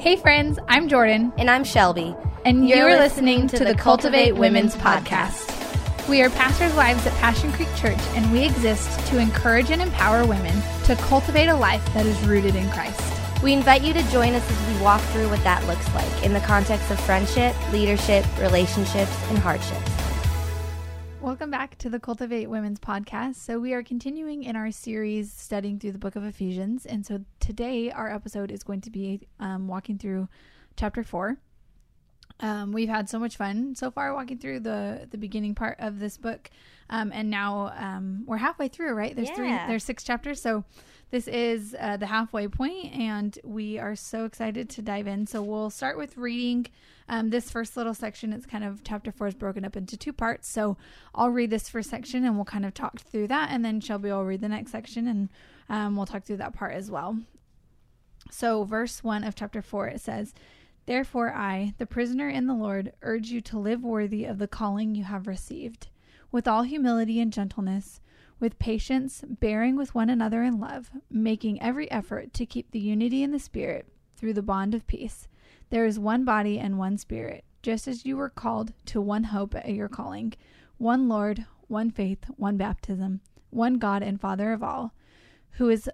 Hey, friends, I'm Jordan. And I'm Shelby. And you're, you're listening, listening, to, the, Cultivate, Cultivate Women's podcast. podcast. We are pastors' wives at Passion Creek Church, and we exist to encourage and empower women to cultivate a life that is rooted in Christ. We invite you to join us as we walk through what that looks like in the context of friendship, leadership, relationships, and hardships. Welcome back to the Cultivate Women's podcast. So, we are continuing in our series studying through the book of Ephesians. And so, today our episode is going to be um, walking through chapter four. Um, we've had so much fun so far walking through the the beginning part of this book, um, and now um, we're halfway through. Right? There's yeah. three. There's six chapters. So this is uh, the halfway point, and we are so excited to dive in. So we'll start with reading um, this first little section. It's kind of chapter four is broken up into two parts. So I'll read this first section, and we'll kind of talk through that, and then Shelby will read the next section, and um, we'll talk through that part as well. So verse one of chapter four it says. Therefore, I, the prisoner in the Lord, urge you to live worthy of the calling you have received, with all humility and gentleness with patience, bearing with one another in love, making every effort to keep the unity in the Spirit through the bond of peace. There is one body and one Spirit, just as you were called to one hope at your calling, one Lord, one faith, one baptism, one God and Father of all, who is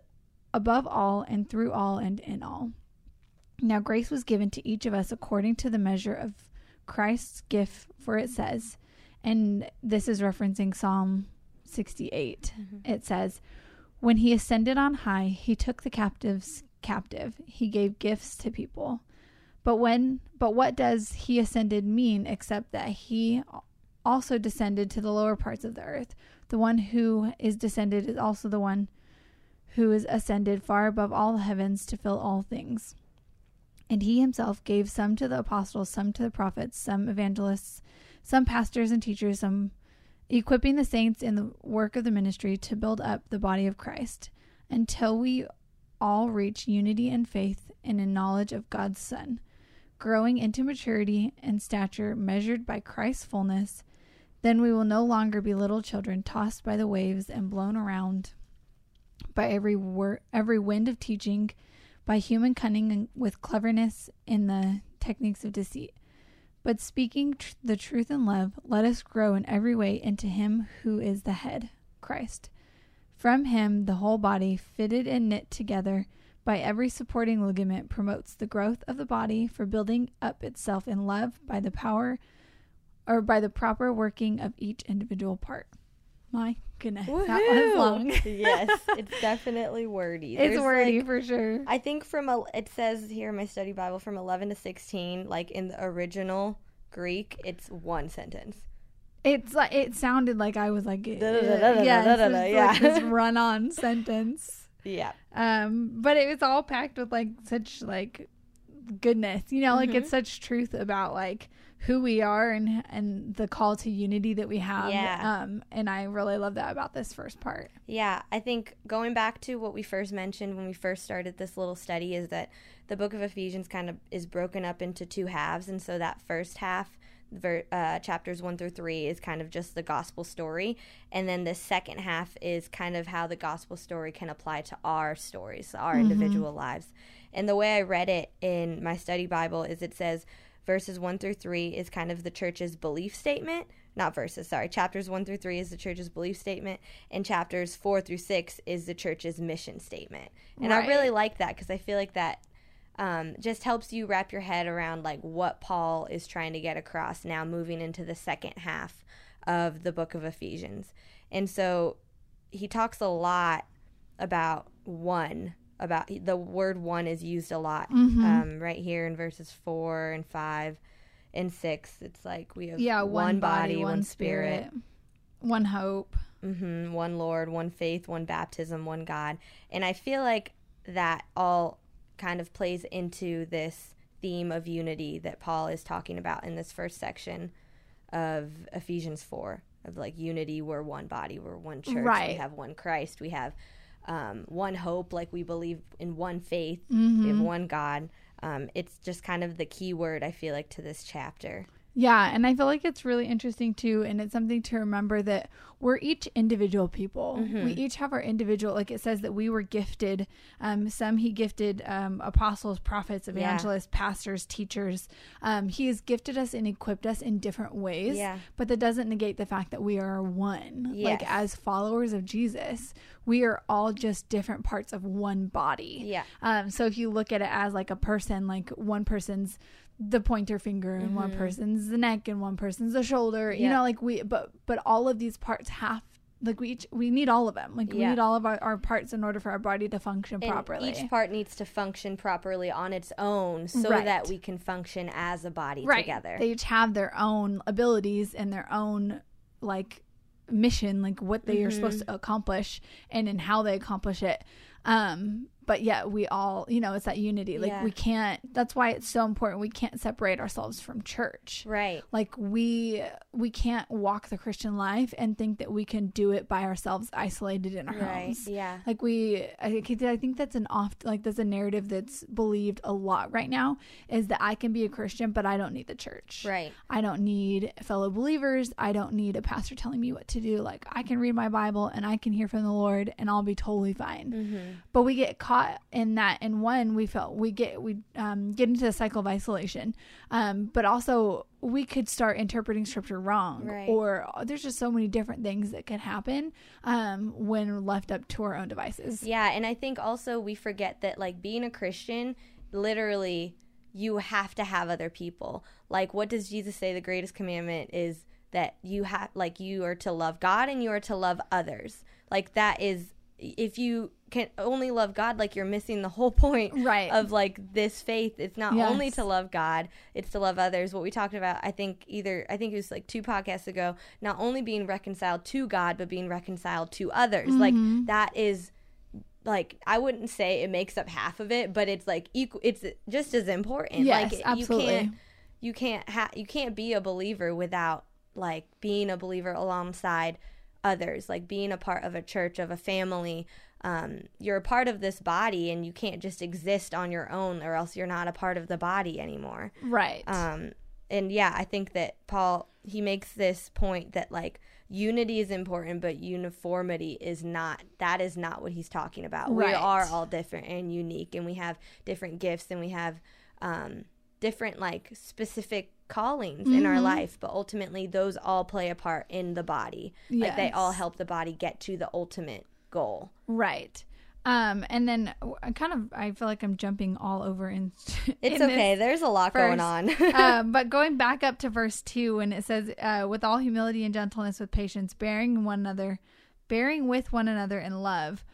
above all and through all and in all. Now grace was given to each of us according to the measure of Christ's gift, for it says, and this is referencing Psalm 68. Mm-hmm. It says, When he ascended on high, he took the captives captive. He gave gifts to people. But when but what does he ascended mean except that he also descended to the lower parts of the earth? The one who is descended is also the one who is ascended far above all the heavens to fill all things. And he himself gave some to the apostles, some to the prophets, some evangelists, some pastors and teachers, some equipping the saints in the work of the ministry to build up the body of Christ until we all reach unity in faith and in knowledge of God's Son, growing into maturity and stature measured by Christ's fullness. Then we will no longer be little children tossed by the waves and blown around by every wor- every wind of teaching, by human cunning and with cleverness in the techniques of deceit but speaking tr- the truth in love, let us grow in every way into Him who is the head, Christ. From Him, the whole body, fitted and knit together by every supporting ligament, promotes the growth of the body for building up itself in love by the power or by the proper working of each individual part. My goodness, Woo-hoo! that was long. yes, it's definitely wordy. There's it's wordy like, for sure. I think from a, it says here in my study Bible from 11 to 16, like in the original Greek, it's one sentence. It's like it sounded like I was like yeah, this run-on sentence. Yeah. Um, but it was all packed with like such like goodness, you know, like mm-hmm. it's such truth about like who we are and and the call to unity that we have. Yeah. Um, and I really love that about this first part. Yeah, I think going back to what we first mentioned when we first started this little study is that the book of Ephesians kind of is broken up into two halves, and so that first half. Ver, uh, chapters one through three is kind of just the gospel story, and then the second half is kind of how the gospel story can apply to our stories, our mm-hmm. individual lives. And the way I read it in my study Bible is it says, verses 1 through 3 is kind of the church's belief statement. Not verses, sorry. Chapters 1 through 3 is the church's belief statement, and chapters 4 through 6 is the church's mission statement. And right. I really like that because I feel like that um, just helps you wrap your head around like what Paul is trying to get across now moving into the second half of the book of Ephesians. And so he talks a lot about one about the word one is used a lot mm-hmm. um, right here in verses four and five and six. It's like we have yeah one, one body, body, one spirit, spirit one hope, mm-hmm, one Lord, one faith, one baptism, one God. And I feel like that all kind of plays into this theme of unity that Paul is talking about in this first section of Ephesians 4 of like unity we're one body we're one church right. we have one Christ we have um, one hope, like we believe in one faith, mm-hmm. we have one God. Um, it's just kind of the key word, I feel like, to this chapter. Yeah, and I feel like it's really interesting too, and it's something to remember that we're each individual people. We each have our individual, like it says that we were gifted. Um, some he gifted um, apostles, prophets, evangelists, pastors, teachers. Um, he has gifted us and equipped us in different ways. Yeah. But that doesn't negate the fact that we are one. Like as followers of Jesus, we are all just different parts of one body. Yeah. Um, so if you look at it as like a person, like one person's the pointer finger and one person's the neck and one person's the shoulder, you Mm-hmm. Know, like we, but, but all of these parts have, like we each, we need all of them. Like we need all of our, our parts in order for our body to function And properly. each part needs to function properly on its own so Right. that we can function as a body right. together. They each have their own abilities and their own like mission, like what they are supposed Mm-hmm. to accomplish and in how they accomplish it. Um, but yet we all, you know, it's that unity. Like Yeah. we can't. That's why it's so important. We can't separate ourselves from church. right. Like we we can't walk the Christian life and think that we can do it by ourselves, isolated in our Right. homes Yeah. like we I think, I think that's an oft like that's a narrative that's believed a lot right now is that I can be a Christian but I don't need the church. Right. I don't need fellow believers. I don't need a pastor telling me what to do. Like I can read my Bible and I can hear from the Lord and I'll be totally fine. Mm-hmm. But we get caught in that and one we felt we get we um, get into the cycle of isolation. Um, but also we could start interpreting scripture wrong Right. or there's just so many different things that can happen um, when left up to our own devices. Yeah, and I think also we forget that like being a Christian, literally you have to have other people. Like what does Jesus say the greatest commandment is that you have like you are to love God and you are to love others. Like that is if you can only love God, like you're missing the whole point Right. of like this faith. It's not Yes. only to love God, it's to love others. What we talked about, I think either I think it was like two podcasts ago, not only being reconciled to God, but being reconciled to others. Like Mm-hmm. that is like I wouldn't say it makes up half of it, but it's like equal. It's just as important. Yes, like absolutely. you can't you can't ha- you can't be a believer without like being a believer alongside others, like being a part of a church, of a family. Um, you're a part of this body, and you can't just exist on your own, or else you're not a part of the body anymore. Right. Um, and yeah, I think that Paul he makes this point that like unity is important, but uniformity is not. That is not what he's talking about. We are all different and unique, and we have different gifts, and we have um, different like specific callings in our life. But ultimately, those all play a part in the body. Like they all help the body get to the ultimate goal. Right. Um, and then I kind of I feel like I'm jumping all over in. It's in okay. There's a lot going on. um, but going back up to verse two, when it says, uh, "With all humility and gentleness, with patience, bearing one another, bearing with one another in love,"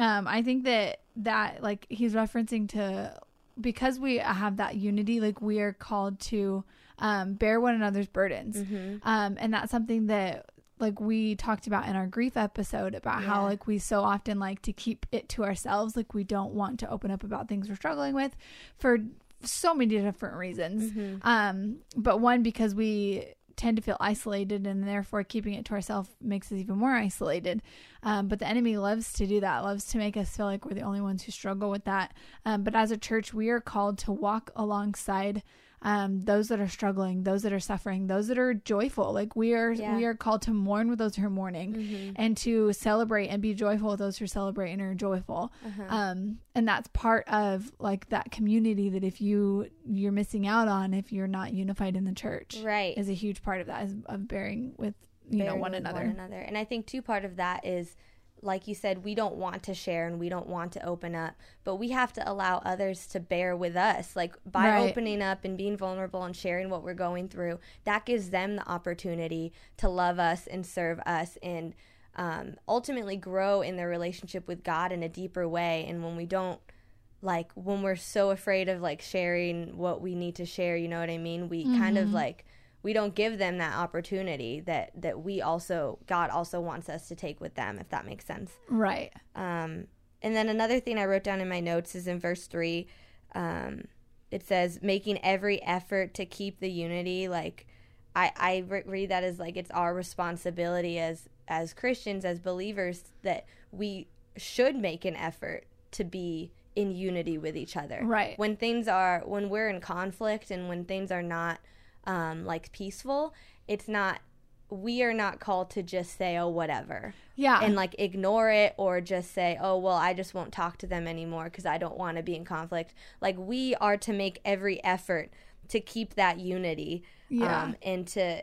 um, I think that that like he's referencing to because we have that unity, like we are called to um, bear one another's burdens, um, and that's something that like we talked about in our grief episode about how like we so often like to keep it to ourselves. Like we don't want to open up about things we're struggling with for so many different reasons. Um but one because we tend to feel isolated and therefore keeping it to ourselves makes us even more isolated. Um, but the enemy loves to do that loves to make us feel like we're the only ones who struggle with that. Um, but as a church we are called to walk alongside um, those that are struggling, those that are suffering, those that are joyful. Like we are, Yeah. we are called to mourn with those who are mourning, and to celebrate and be joyful with those who celebrate and are joyful. Um, and that's part of like that community that if you you're missing out on if you're not unified in the church, Right. is a huge part of that is of bearing with you know one another. One another. And I think too part of that is like you said, we don't want to share and we don't want to open up, but we have to allow others to bear with us. Like by Right. opening up and being vulnerable and sharing what we're going through, that gives them the opportunity to love us and serve us and um, ultimately grow in their relationship with God in a deeper way. And when we don't like when we're so afraid of like sharing what we need to share, you know what I mean? We kind of like we don't give them that opportunity that that we also God also wants us to take with them if that makes sense. Right. Um, and then another thing I wrote down in my notes is in verse three. Um, it says making every effort to keep the unity. Like I I re- read that as like it's our responsibility as as Christians as believers that we should make an effort to be in unity with each other. Right. When things are when we're in conflict and when things are not um, like peaceful, it's not we are not called to just say, oh, whatever. Yeah. And like ignore it or just say, oh, well, I just won't talk to them anymore because I don't want to be in conflict. Like, we are to make every effort to keep that unity Yeah. um, and to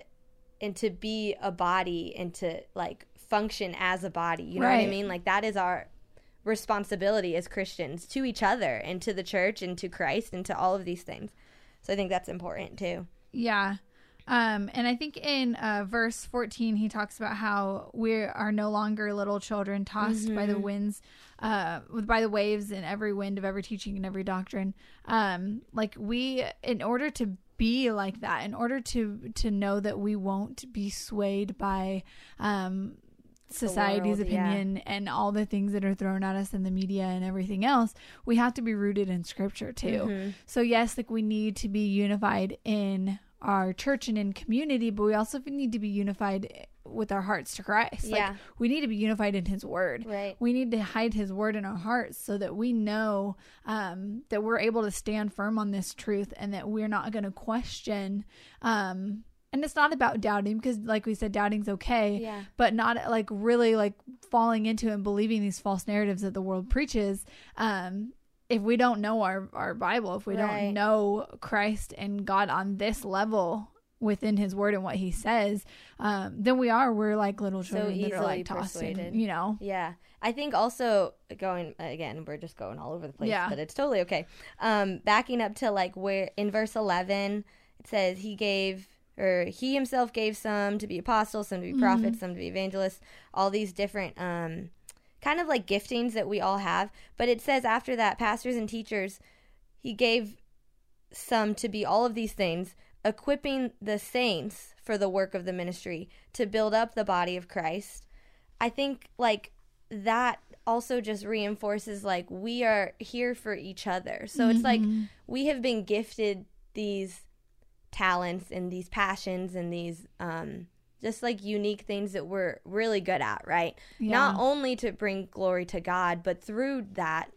and to be a body and to like function as a body you know what i mean like that is our responsibility as christians to each other and to the church and to christ and to all of these things so i think that's important too Yeah. Um, and I think in uh, verse 14, he talks about how we are no longer little children tossed by the winds, uh, by the waves and every wind of every teaching and every doctrine. Um, like we, in order to be like that, in order to, to know that we won't be swayed by, um, society's world, yeah. opinion and all the things that are thrown at us in the media and everything else, we have to be rooted in scripture too. Mm-hmm. So yes, like we need to be unified in our church and in community, but we also need to be unified with our hearts to Christ. Like Yeah. we need to be unified in his word. Right. We need to hide his word in our hearts so that we know um, that we're able to stand firm on this truth and that we're not going to question um and it's not about doubting because like we said doubting's okay Yeah. but not like really like falling into and believing these false narratives that the world preaches um if we don't know our our bible if we Right. don't know christ and god on this level within his word and what he says um then we are we're like little So children that are like tossing you know Yeah. I think also going again, we're just going all over the place, Yeah. but it's totally okay. Um, backing up to like where in verse 11, it says he gave or he himself gave some to be apostles, some to be prophets, some to be evangelists, all these different um kind of like giftings that we all have. But it says after that, pastors and teachers, he gave some to be all of these things, equipping the saints for the work of the ministry to build up the body of Christ. I think like that also just reinforces like we are here for each other. So it's like we have been gifted these talents and these passions and these um just like unique things that we're really good at, right? Not only to bring glory to God, but through that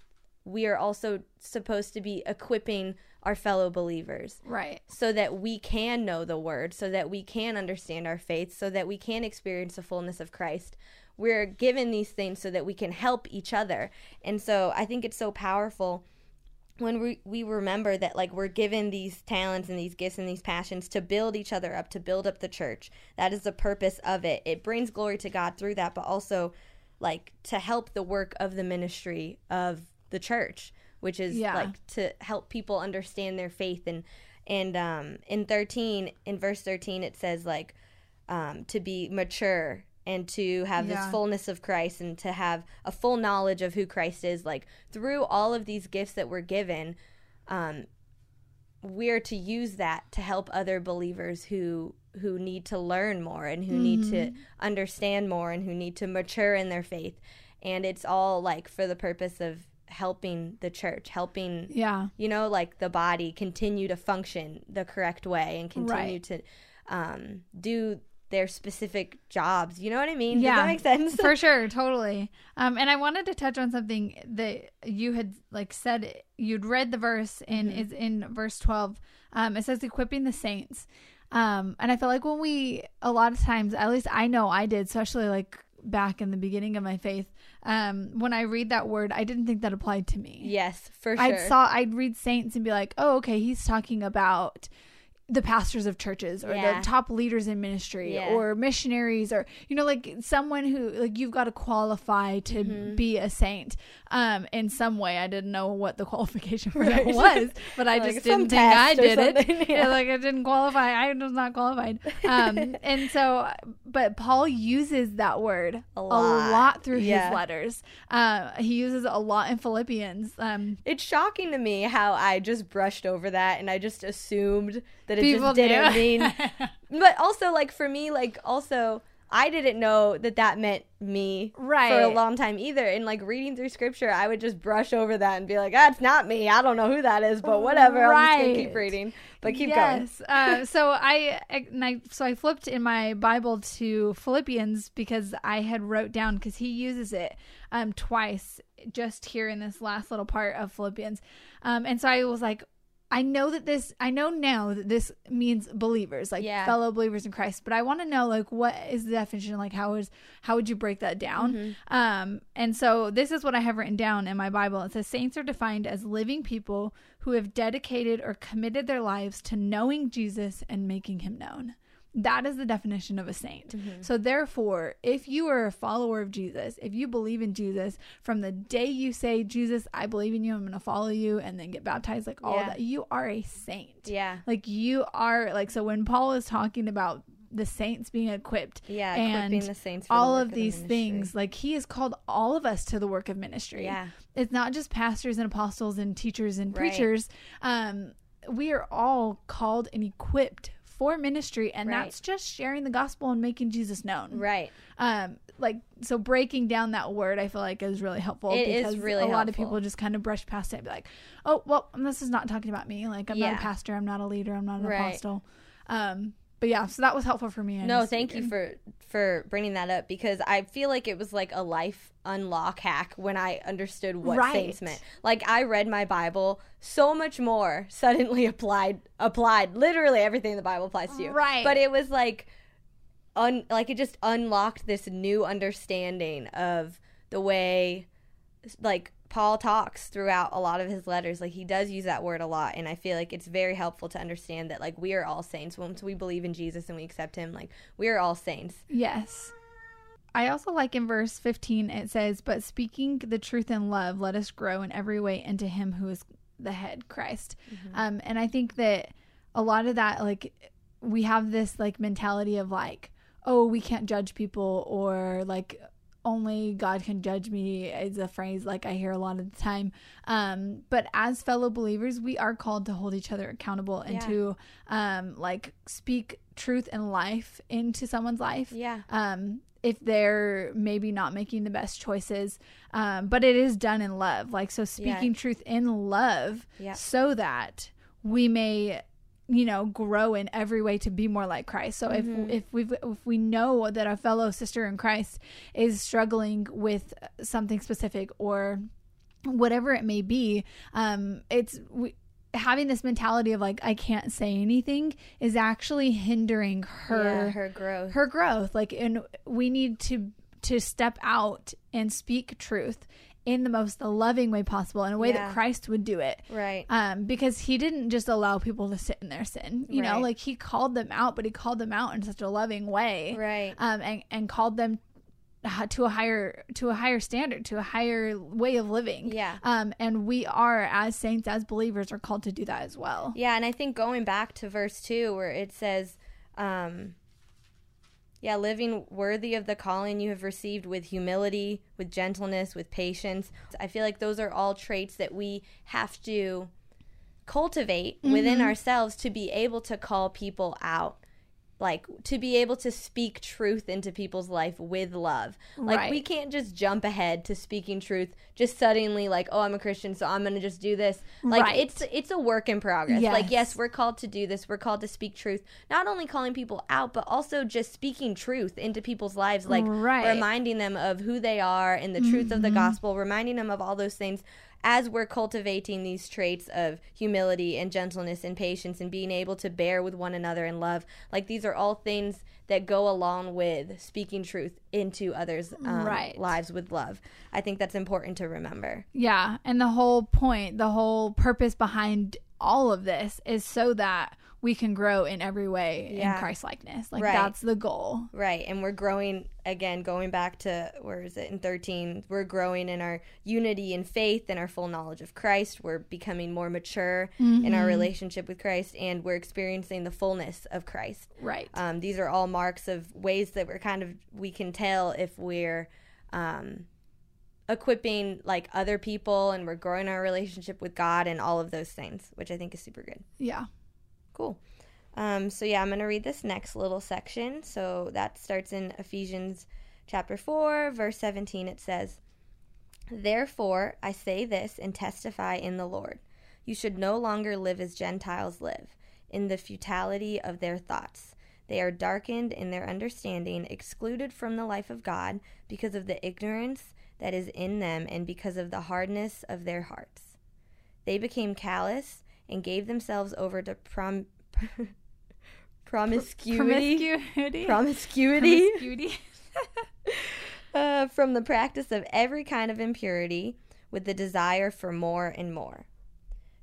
we are also supposed to be equipping our fellow believers right so that we can know the word, so that we can understand our faith, so that we can experience the fullness of Christ. We're given these things so that we can help each other. And so I think it's so powerful when we, we remember that like we're given these talents and these gifts and these passions to build each other up to build up the church. That is the purpose of it. It brings glory to god through that but also like to help the work of the ministry of the church which is Yeah. like to help people understand their faith. And and um in 13 in verse 13 it says like um to be mature and to have Yeah. this fullness of Christ and to have a full knowledge of who Christ is like through all of these gifts that we're given um we're to use that to help other believers who who need to learn more and who need to Mm-hmm. understand more and who need to mature in their faith and it's all like for the purpose of helping the church helping yeah you know like the body continue to function the correct way and continue Right. to um do their specific jobs. You know what i mean? Yeah. does that make sense? for sure totally. Um and i wanted to touch on something that you had like said you'd read the verse and Mm-hmm. is in verse 12 um it says equipping the saints. Um and i feel like when we a lot of times at least i know i did especially like back in the beginning of my faith um when i read that word i didn't think that applied to me. Yes for sure. I'd saw I'd read saints and be like, "Oh, okay, he's talking about the pastors of churches or Yeah. the top leaders in ministry Yeah. or missionaries or you know like someone who like you've got to qualify to Mm-hmm. be a saint um in some way. I didn't know what the qualification for Right. that was, but I Like just didn't think I did it. Yeah. like I didn't qualify. I was not qualified. Um and so but Paul uses that word A a lot. lot through his letters. Uh, he uses it a lot in Philippians. Um it's shocking to me how I just brushed over that and I just assumed that it People just didn't do. mean. But also, like for me, like also I didn't know that that meant me right. for a long time either. And like reading through scripture, I would just brush over that and be like, "That's not me. I don't know who that is, but whatever. I'm just gonna keep reading." But keep going. yes. uh, so I, I so I flipped in my Bible to Philippians because I had wrote down because he uses it um twice just here in this last little part of Philippians, um and so I was like. I know that this I know now that this means believers, like Yeah. fellow believers in Christ, but I want to know like what is the definition like how is how would you break that down? Mm-hmm. Um and so this is what I have written down in my Bible. It says saints are defined as living people who have dedicated or committed their lives to knowing Jesus and making him known. That is the definition of a saint. Mm-hmm. So, therefore, if you are a follower of Jesus, if you believe in Jesus, from the day you say, Jesus, I believe in you, I'm going to follow you, and then get baptized, like all Yeah. of that, you are a saint. Yeah. Like, you are, like, so when Paul is talking about the saints being equipped, Yeah. and the saints for the all work of the these ministry. things, like, he has called all of us to the work of ministry Yeah. it's not just pastors and apostles and teachers and Right. preachers. Um, we are all called and equipped for ministry, and Right. that's just sharing the gospel and making Jesus known. Right. Um, like so, breaking down that word, I feel like is really helpful. It is because really a lot of people just kind of brush past it and be like, "Oh, well, this is not talking about me. Like, I'm not a pastor. I'm not a leader. I'm not an Right. apostle." Um, but yeah, so that was helpful for me. I No, thank you for for bringing that up because I feel like it was like a life unlock hack when I understood what Right. saints meant. Like I read my Bible so much more suddenly applied applied literally everything the Bible applies to you. Right. But it was like un like it just unlocked this new understanding of the way like Paul talks throughout a lot of his letters. Like he does use that word a lot, and I feel like it's very helpful to understand that like we are all saints once we believe in Jesus and we accept Him. Like we are all saints. Yes. I also like in verse 15, it says, But speaking the truth in love, let us grow in every way into him who is the head, Christ. Um, and I think that a lot of that, like, we have this, like, mentality of, like, oh, we can't judge people, or, like, only God can judge me is a phrase like I hear a lot of the time. Um, but as fellow believers, we are called to hold each other accountable and Yeah. to um, like speak truth and life into someone's life Yeah. um, if they're maybe not making the best choices. Um, but it is done in love. Like, so speaking truth in love Yeah. so that we may you know grow in every way to be more like Christ. So Mm-hmm. if if we if we know that a fellow sister in Christ is struggling with something specific or whatever it may be, um it's we having this mentality of like I can't say anything is actually hindering her yeah, her growth. her growth like and we need to to step out and speak truth in the most loving way possible in a way Yeah. that Christ would do it right. um because he didn't just allow people to sit in their sin you know like he called them out but he called them out in such a loving way Right. um and and called them to a higher to a higher standard to a higher way of living Yeah. um and we are as saints as believers are called to do that as well Yeah, and I think going back to verse 2 where it says, um, yeah, living worthy of the calling you have received with humility, with gentleness, with patience. I feel like those are all traits that we have to cultivate within mm-hmm. ourselves to be able to call people out. Like to be able to speak truth into people's life with love. Like we can't just jump ahead to speaking truth just suddenly like, oh, I'm a Christian, so I'm going to just do this. Like Right. it's it's a work in progress. Like Yes. yes, we're called to do this. We're called to speak truth. Not only calling people out, but also just speaking truth into people's lives, like Right. Mm-hmm. reminding them of who they are and the truth of the gospel, reminding them of all those things as we're cultivating these traits of humility and gentleness and patience and being able to bear with one another in love. Like these are all things that go along with speaking truth into others' um, Right. lives with love. I think that's important to remember. Yeah, and the whole point, the whole purpose behind all of this is so that we can grow in every way Yeah. in Christ likeness. Like Right. that's the goal. Right. And we're growing again, going back to where is it in 13? We're growing in our unity and faith and our full knowledge of Christ. We're becoming more mature in our relationship with Christ and we're experiencing the fullness of Christ. Right. Um, these are all marks of ways that we're kind of, we can tell if we're, um, equipping like other people and we're growing our relationship with God and all of those things, which I think is super good. yeah. Cool. Um, so yeah, I'm going to read this next little section. So that starts in Ephesians chapter 4, verse 17. It says, Therefore I say this and testify in the Lord. You should no longer live as Gentiles live, in the futility of their thoughts. They are darkened in their understanding, excluded from the life of God because of the ignorance that is in them and because of the hardness of their hearts. They became callous and gave themselves over to prom- promiscuity. Promiscuity. promiscuity. Promiscuity. uh, from the practice of every kind of impurity with the desire for more and more.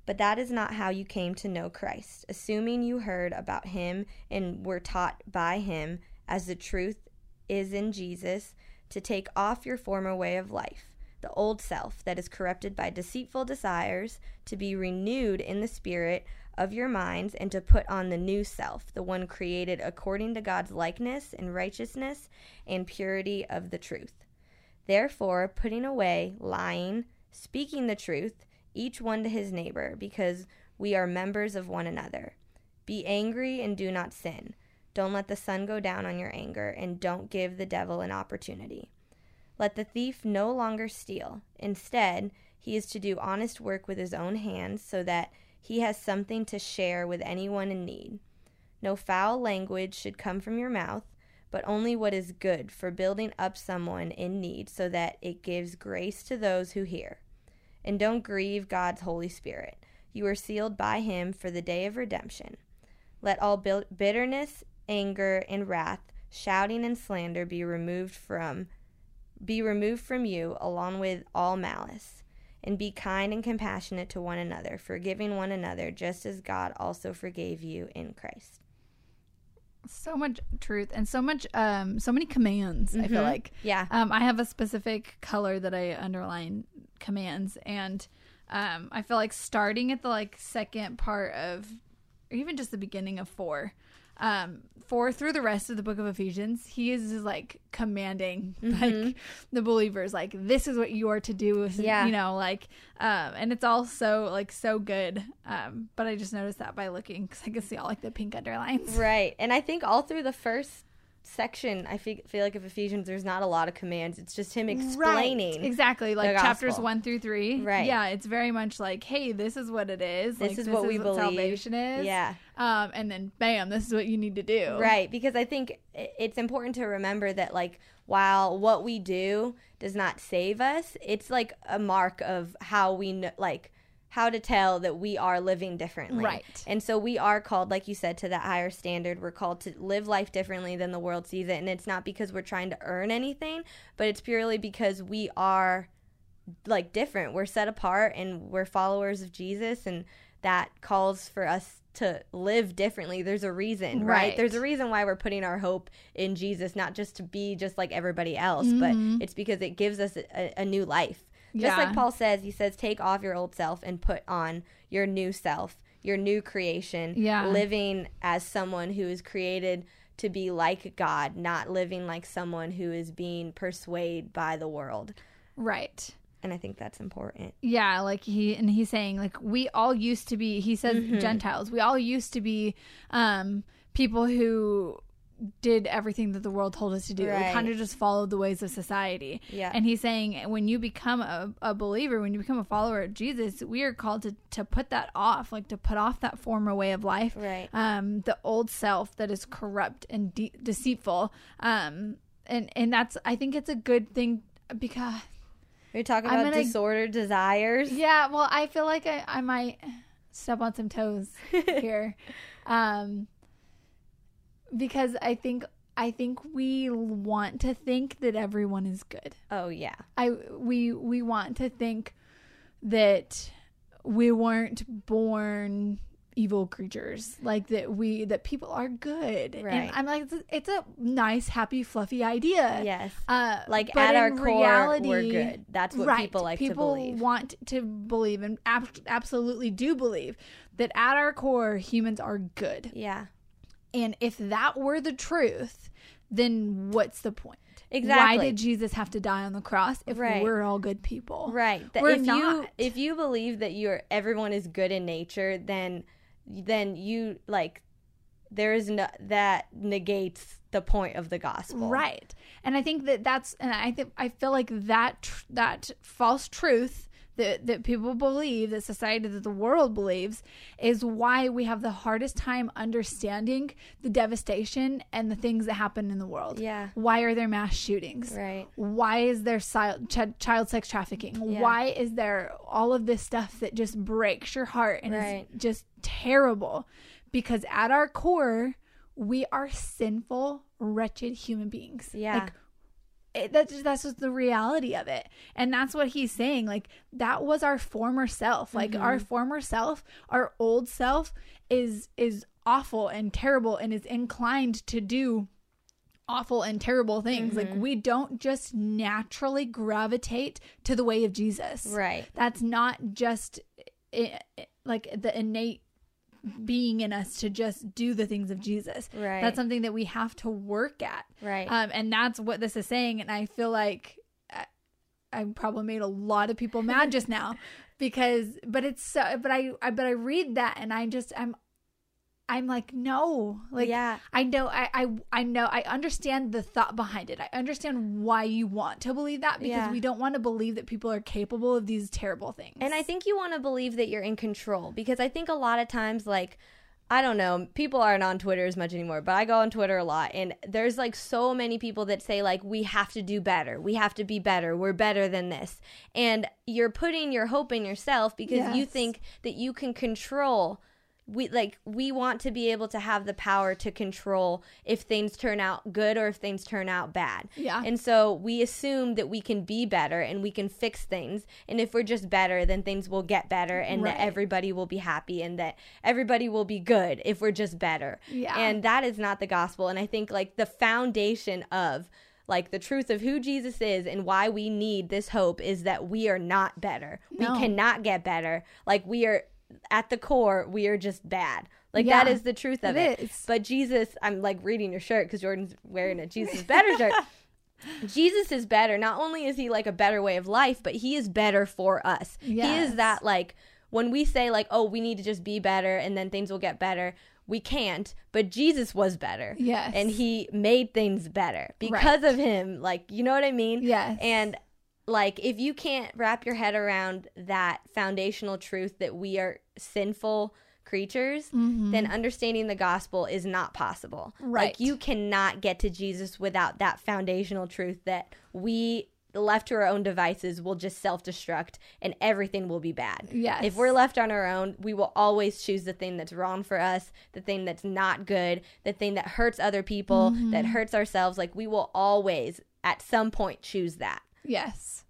But that is not how you came to know Christ, assuming you heard about him and were taught by him, as the truth is in Jesus, to take off your former way of life, the old self that is corrupted by deceitful desires, to be renewed in the spirit of your minds, and to put on the new self, the one created according to God's likeness and righteousness and purity of the truth. Therefore, putting away lying, speaking the truth, each one to his neighbor, because we are members of one another. Be angry and do not sin. Don't let the sun go down on your anger, and don't give the devil an opportunity. Let the thief no longer steal. Instead, he is to do honest work with his own hands, so that he has something to share with anyone in need. No foul language should come from your mouth, but only what is good for building up someone in need, so that it gives grace to those who hear and don't grieve God's Holy Spirit. You are sealed by Him for the day of redemption. Let all bitterness, anger, and wrath, shouting and slander be removed from be removed from you along with all malice. And be kind and compassionate to one another, forgiving one another, just as God also forgave you in Christ. So much truth and so much, um, so many commands. Mm-hmm. I feel like, yeah. Um, I have a specific color that I underline commands and um, i feel like starting at the like second part of or even just the beginning of four um four through the rest of the book of ephesians he is like commanding mm-hmm. like the believers like this is what you are to do yeah. you know like um and it's all so like so good. Um but i just noticed that by looking because i can see all like the pink underlines. Right. And i think all through the first section, I feel, feel like of Ephesians, there's not a lot of commands. It's just him explaining. Right. Exactly. Like chapters one through three. Right. Yeah. It's very much like, hey, this is what it is. This like, is this what is we what believe. Salvation is. Yeah. Um, and then bam, this is what you need to do. Right. Because I think it's important to remember that, like, while what we do does not save us, it's like a mark of how we know, like, how to tell that we are living differently. Right. And so we are called, like you said, to that higher standard. We're called to live life differently than the world sees it. And it's not because we're trying to earn anything, but it's purely because we are like different. We're set apart and we're followers of Jesus. And that calls for us to live differently. There's a reason, right? right? There's a reason why we're putting our hope in Jesus, not just to be just like everybody else, mm-hmm. but it's because it gives us a, a new life. Just yeah. like Paul says, he says, take off your old self and put on your new self, your new creation, yeah. living as someone who is created to be like God, not living like someone who is being persuaded by the world. Right. And I think that's important. Yeah, like he and he's saying like we all used to be he says mm-hmm. Gentiles. We all used to be um people who did everything that the world told us to do. Right. We kind of just followed the ways of society. Yeah. And he's saying when you become a, a believer, when you become a follower of Jesus, we are called to, to put that off, like to put off that former way of life. Right. Um, the old self that is corrupt and de- deceitful. Um, and, and that's, I think it's a good thing because. You're talking about gonna, disordered desires? Yeah. Well, I feel like I, I might step on some toes here. Um, because I think I think we want to think that everyone is good. Oh yeah. I we we want to think that we weren't born evil creatures like that we that people are good. Right. and i'm like it's a, it's a, nice happy fluffy idea. Yes. Uh like at our core reality, we're good. That's what right, people like people to believe. want to believe and ab- absolutely do believe that at our core humans are good. Yeah and if that were the truth, then what's the point? Exactly. Why did Jesus have to die on the cross if right. we're all good people? Right. We're if not. you if you believe that you're everyone is good in nature, then then you like there is no that negates the point of the gospel. Right. And I think that that's and I think I feel like that tr- that false truth that, that people believe, that society, that the world believes, is why we have the hardest time understanding the devastation and the things that happen in the world. Yeah. Why are there mass shootings? Right. Why is there child, ch- child sex trafficking? Yeah. Why is there all of this stuff that just breaks your heart and Right. is just terrible? Because at our core, we are sinful, wretched human beings. Yeah. Like, it, that's just, that's just the reality of it and that's what he's saying like that was our former self like Mm-hmm. our former self our old self is is awful and terrible and is inclined to do awful and terrible things Mm-hmm. like we don't just naturally gravitate to the way of jesus Right. that's not just i i- like the innate being in us to just do the things of jesus Right. that's something that we have to work at Right. um, and that's what this is saying. And I feel like I, I probably made a lot of people mad just now because, but it's so, but I, I, but I read that and I just, I'm, I'm like, no, like, yeah. I know, I, I, I know, I understand the thought behind it. I understand why you want to believe that because Yeah. we don't want to believe that people are capable of these terrible things. And I think you want to believe that you're in control because I think a lot of times, like, I don't know, people aren't on Twitter as much anymore, but I go on Twitter a lot and there's like so many people that say, like, we have to do better. We have to be better. We're better than this. And you're putting your hope in yourself because you think that you can control. We like we want to be able to have the power to control if things turn out good or if things turn out bad. Yeah. And so we assume that we can be better and we can fix things. And if we're just better, then things will get better and Right. that everybody will be happy and that everybody will be good if we're just better. Yeah. And that is not the gospel. And I think like the foundation of like the truth of who Jesus is and why we need this hope is that we are not better. No. We cannot get better. Like we are at the core, we are just bad. Like that Yeah, is the truth of it it. But Jesus, I'm like reading your shirt because Jordan's wearing a Jesus better shirt. Jesus is better. Not only is he like a better way of life, but he is better for us. He is that like when we say like, oh, we need to just be better and then things will get better. We can't, but Jesus was better. Yes. And he made things better because of him. Like, you know what I mean? Yes. And like if you can't wrap your head around that foundational truth that we are sinful creatures, Mm-hmm. then understanding the gospel is not possible. Right. Like you cannot get to Jesus without that foundational truth that we left to our own devices will just self-destruct and everything will be bad. Yes. If we're left on our own, we will always choose the thing that's wrong for us, the thing that's not good, the thing that hurts other people, Mm-hmm. that hurts ourselves. Like we will always at some point choose that. Yes.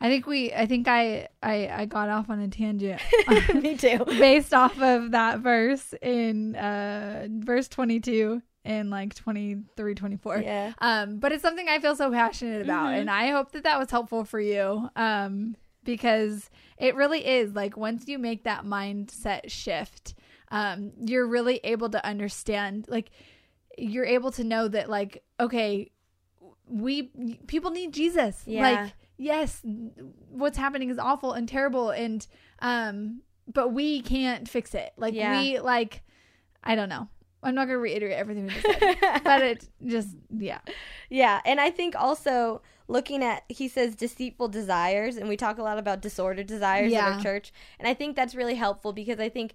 I think we, I think I, I, I got off on a tangent. Me too. based off of that verse in uh verse 22 and like 23 24 Yeah. um but it's something i feel so passionate about Mhm. and i hope that that was helpful for you um because it really is like once you make that mindset shift um you're really able to understand like you're able to know that like okay we people need jesus Yeah. like yes what's happening is awful and terrible and um but we can't fix it like Yeah. we like i don't know i'm not gonna reiterate everything we just said but it just yeah Yeah, and I think also looking at he says deceitful desires, and we talk a lot about disordered desires in our church, and I think that's really helpful because I think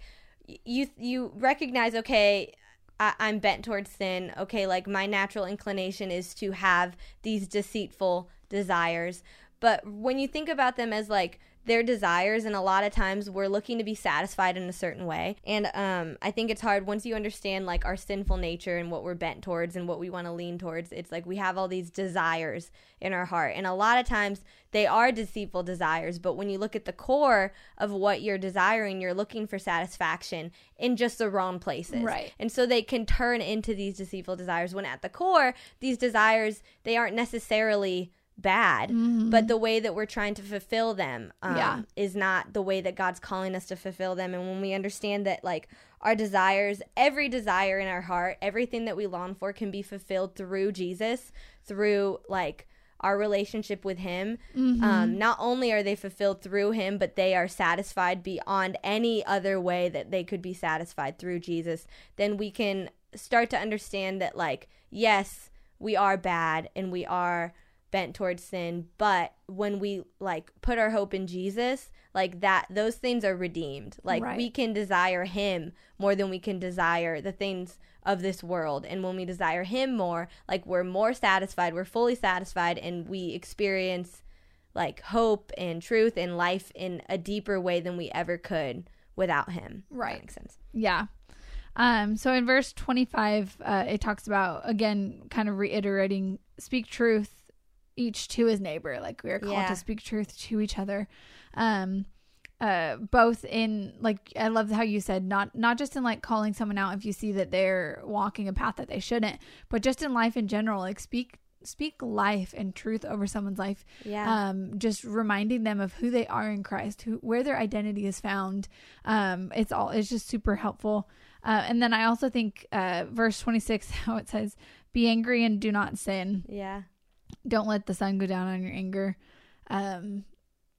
you you recognize okay. I, I'm bent towards sin. Okay, like my natural inclination is to have these deceitful desires. But when you think about them as like their desires, and a lot of times we're looking to be satisfied in a certain way. And um, I think it's hard once you understand like our sinful nature and what we're bent towards and what we want to lean towards. It's like we have all these desires in our heart. And a lot of times they are deceitful desires. But when you look at the core of what you're desiring, you're looking for satisfaction in just the wrong places. Right. And so they can turn into these deceitful desires when at the core, these desires, they aren't necessarily bad, but the way that we're trying to fulfill them um, Yeah. is not the way that God's calling us to fulfill them. And when we understand that, like, our desires, every desire in our heart, everything that we long for can be fulfilled through Jesus, through, like, our relationship with Him. Um, not only are they fulfilled through Him, but they are satisfied beyond any other way that they could be satisfied through Jesus. Then we can start to understand that, like, yes, we are bad and we are bent towards sin but when we like put our hope in jesus like that those things are redeemed like Right. we can desire him more than we can desire the things of this world and when we desire him more like we're more satisfied we're fully satisfied and we experience like hope and truth and life in a deeper way than we ever could without him that Right. makes sense Yeah. Um, so in verse 25, uh, it talks about, again, kind of reiterating speak truth each to his neighbor. Like we are called Yeah. to speak truth to each other. Um, uh, both in like I love how you said not not just in like calling someone out if you see that they're walking a path that they shouldn't, but just in life in general, like speak speak life and truth over someone's life yeah um, just reminding them of who they are in Christ, who where their identity is found. Um, it's all it's just super helpful. Uh, and then I also think uh, verse twenty six, how it says, "Be angry and do not sin. yeah Don't let the sun go down on your anger." Um,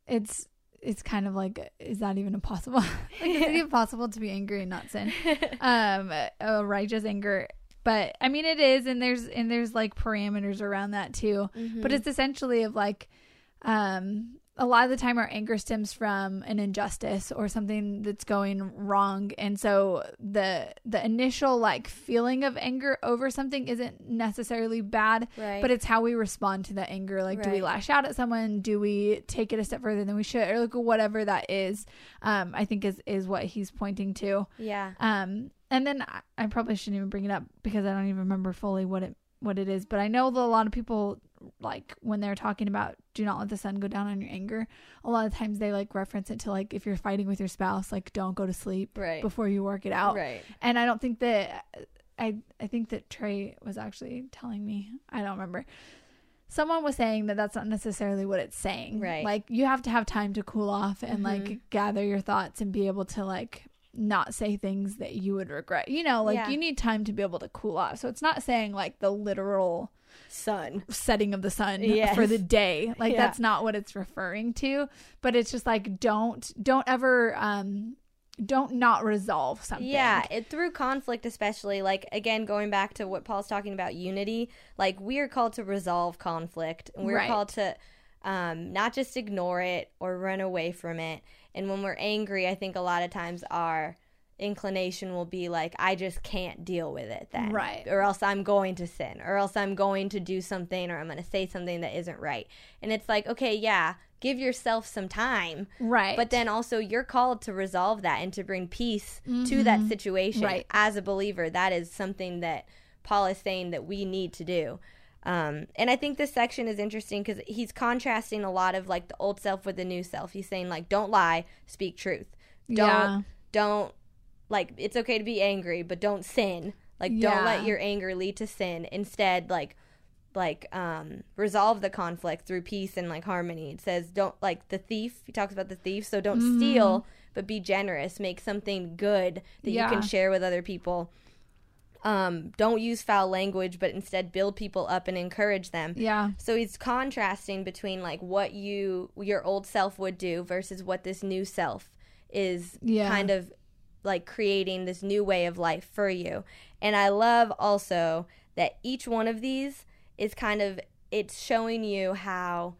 it's it's kind of like, is that even impossible? like, is it possible to be angry and not sin? um a righteous anger but i mean it is and there's and there's like parameters around that too Mm-hmm. but it's essentially of like um a lot of the time our anger stems from an injustice or something that's going wrong. And so the the initial like feeling of anger over something isn't necessarily bad right. but it's how we respond to that anger. Like do we lash out at someone? Do we take it a step further than we should? Or like whatever that is um i think is is what he's pointing to. Yeah. Um, and then I, I probably shouldn't even bring it up because I don't even remember fully what it what it is. But I know that a lot of people like when they're talking about do not let the sun go down on your anger. A lot of times they like reference it to like if you're fighting with your spouse, like don't go to sleep right before you work it out. right And I don't think that I I think that Trey was actually telling me. I don't remember. Someone was saying that that's not necessarily what it's saying. Right. Like you have to have time to cool off and like Mhm. gather your thoughts and be able to like not say things that you would regret. You know, like Yeah. you need time to be able to cool off. So it's not saying like the literal sun setting of the sun Yes. for the day. Like Yeah. that's not what it's referring to, but it's just like don't don't ever um don't not resolve something. Yeah, it through conflict especially like again going back to what Paul's talking about unity, like we are called to resolve conflict and we're Right. called to um not just ignore it or run away from it. And when we're angry, I think a lot of times our inclination will be like I just can't deal with it then. Right. Or else I'm going to sin or else I'm going to do something or I'm going to say something that isn't right. And it's like, okay, yeah, give yourself some time Right. but then also you're called to resolve that and to bring peace to that situation Mm-hmm. Right. as a believer that is something that paul is saying that we need to do um, and i think this section is interesting because he's contrasting a lot of like the old self with the new self he's saying like don't lie speak truth don't Yeah. don't like it's okay to be angry but don't sin like Yeah. don't let your anger lead to sin instead like like um resolve the conflict through peace and like harmony it says don't like the thief he talks about the thief so don't Mm-hmm. steal but be generous make something good that you can share with other people um don't use foul language but instead build people up and encourage them Yeah. so he's contrasting between like what you your old self would do versus what this new self is Yeah. kind of like creating this new way of life for you. And I love also that each one of these is kind of it's showing you how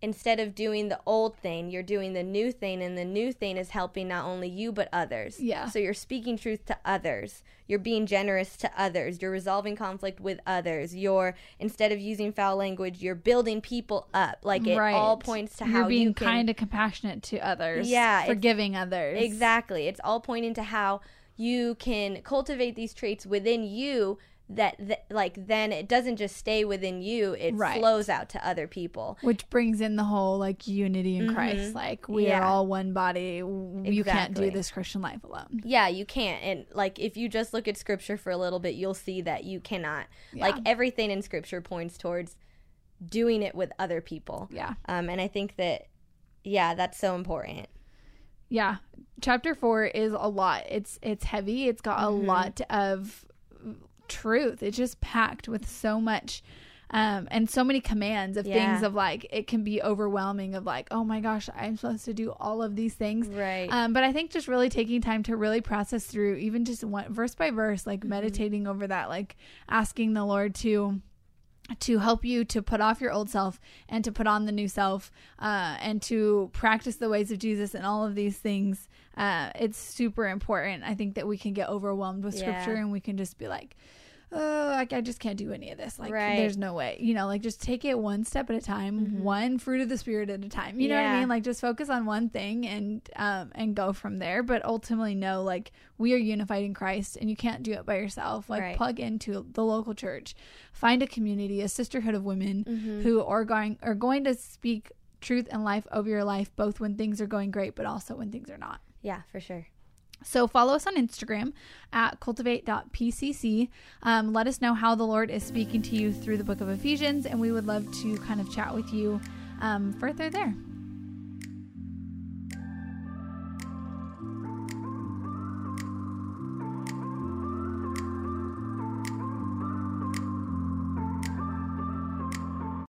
instead of doing the old thing, you're doing the new thing and the new thing is helping not only you but others. Yeah. So you're speaking truth to others. You're being generous to others. You're resolving conflict with others. You're instead of using foul language, you're building people up. Like it all points to You're how being you can kind and compassionate to others. Yeah, Forgiving others. Exactly. It's all pointing to how you can cultivate these traits within you that, that like then it doesn't just stay within you, it Right. flows out to other people. Which brings in the whole like unity in Mhm. Christ. Like we are all one body. W- You can't do this Christian life alone. Yeah, you can't. And like if you just look at scripture for a little bit, you'll see that you cannot. Like everything in scripture points towards doing it with other people. Yeah. Um and I think that yeah, that's so important. Yeah. Chapter 4 is a lot. It's it's heavy. It's got a Mhm. lot of truth. It's just packed with so much um and so many commands of Yeah. things of like it can be overwhelming of like, "Oh my gosh, I'm supposed to do all of these things." Right. Um, but I think just really taking time to really process through, even just one verse by verse, like Mm-hmm. meditating over that, like asking the Lord to to help you to put off your old self and to put on the new self uh, and to practice the ways of Jesus and all of these things. Uh, it's super important. I think that we can get overwhelmed with scripture Yeah. and we can just be like, oh, like I just can't do any of this. Like, Right. there's no way. You know, like just take it one step at a time, one fruit of the spirit at a time. You know what I Mm-hmm. Mean? Like just focus on one thing and um and go from there. But ultimately, know like we are unified in Christ, and you can't do it by yourself. Like Right. plug into the local church, find a community, a sisterhood of women Mm-hmm. who are going are going to speak truth and life over your life, both when things are going great, but also when things are not. Yeah, for sure. So follow us on Instagram at cultivate.pcc. Um, let us know how the Lord is speaking to you through the book of Ephesians, and we would love to kind of chat with you um, further there.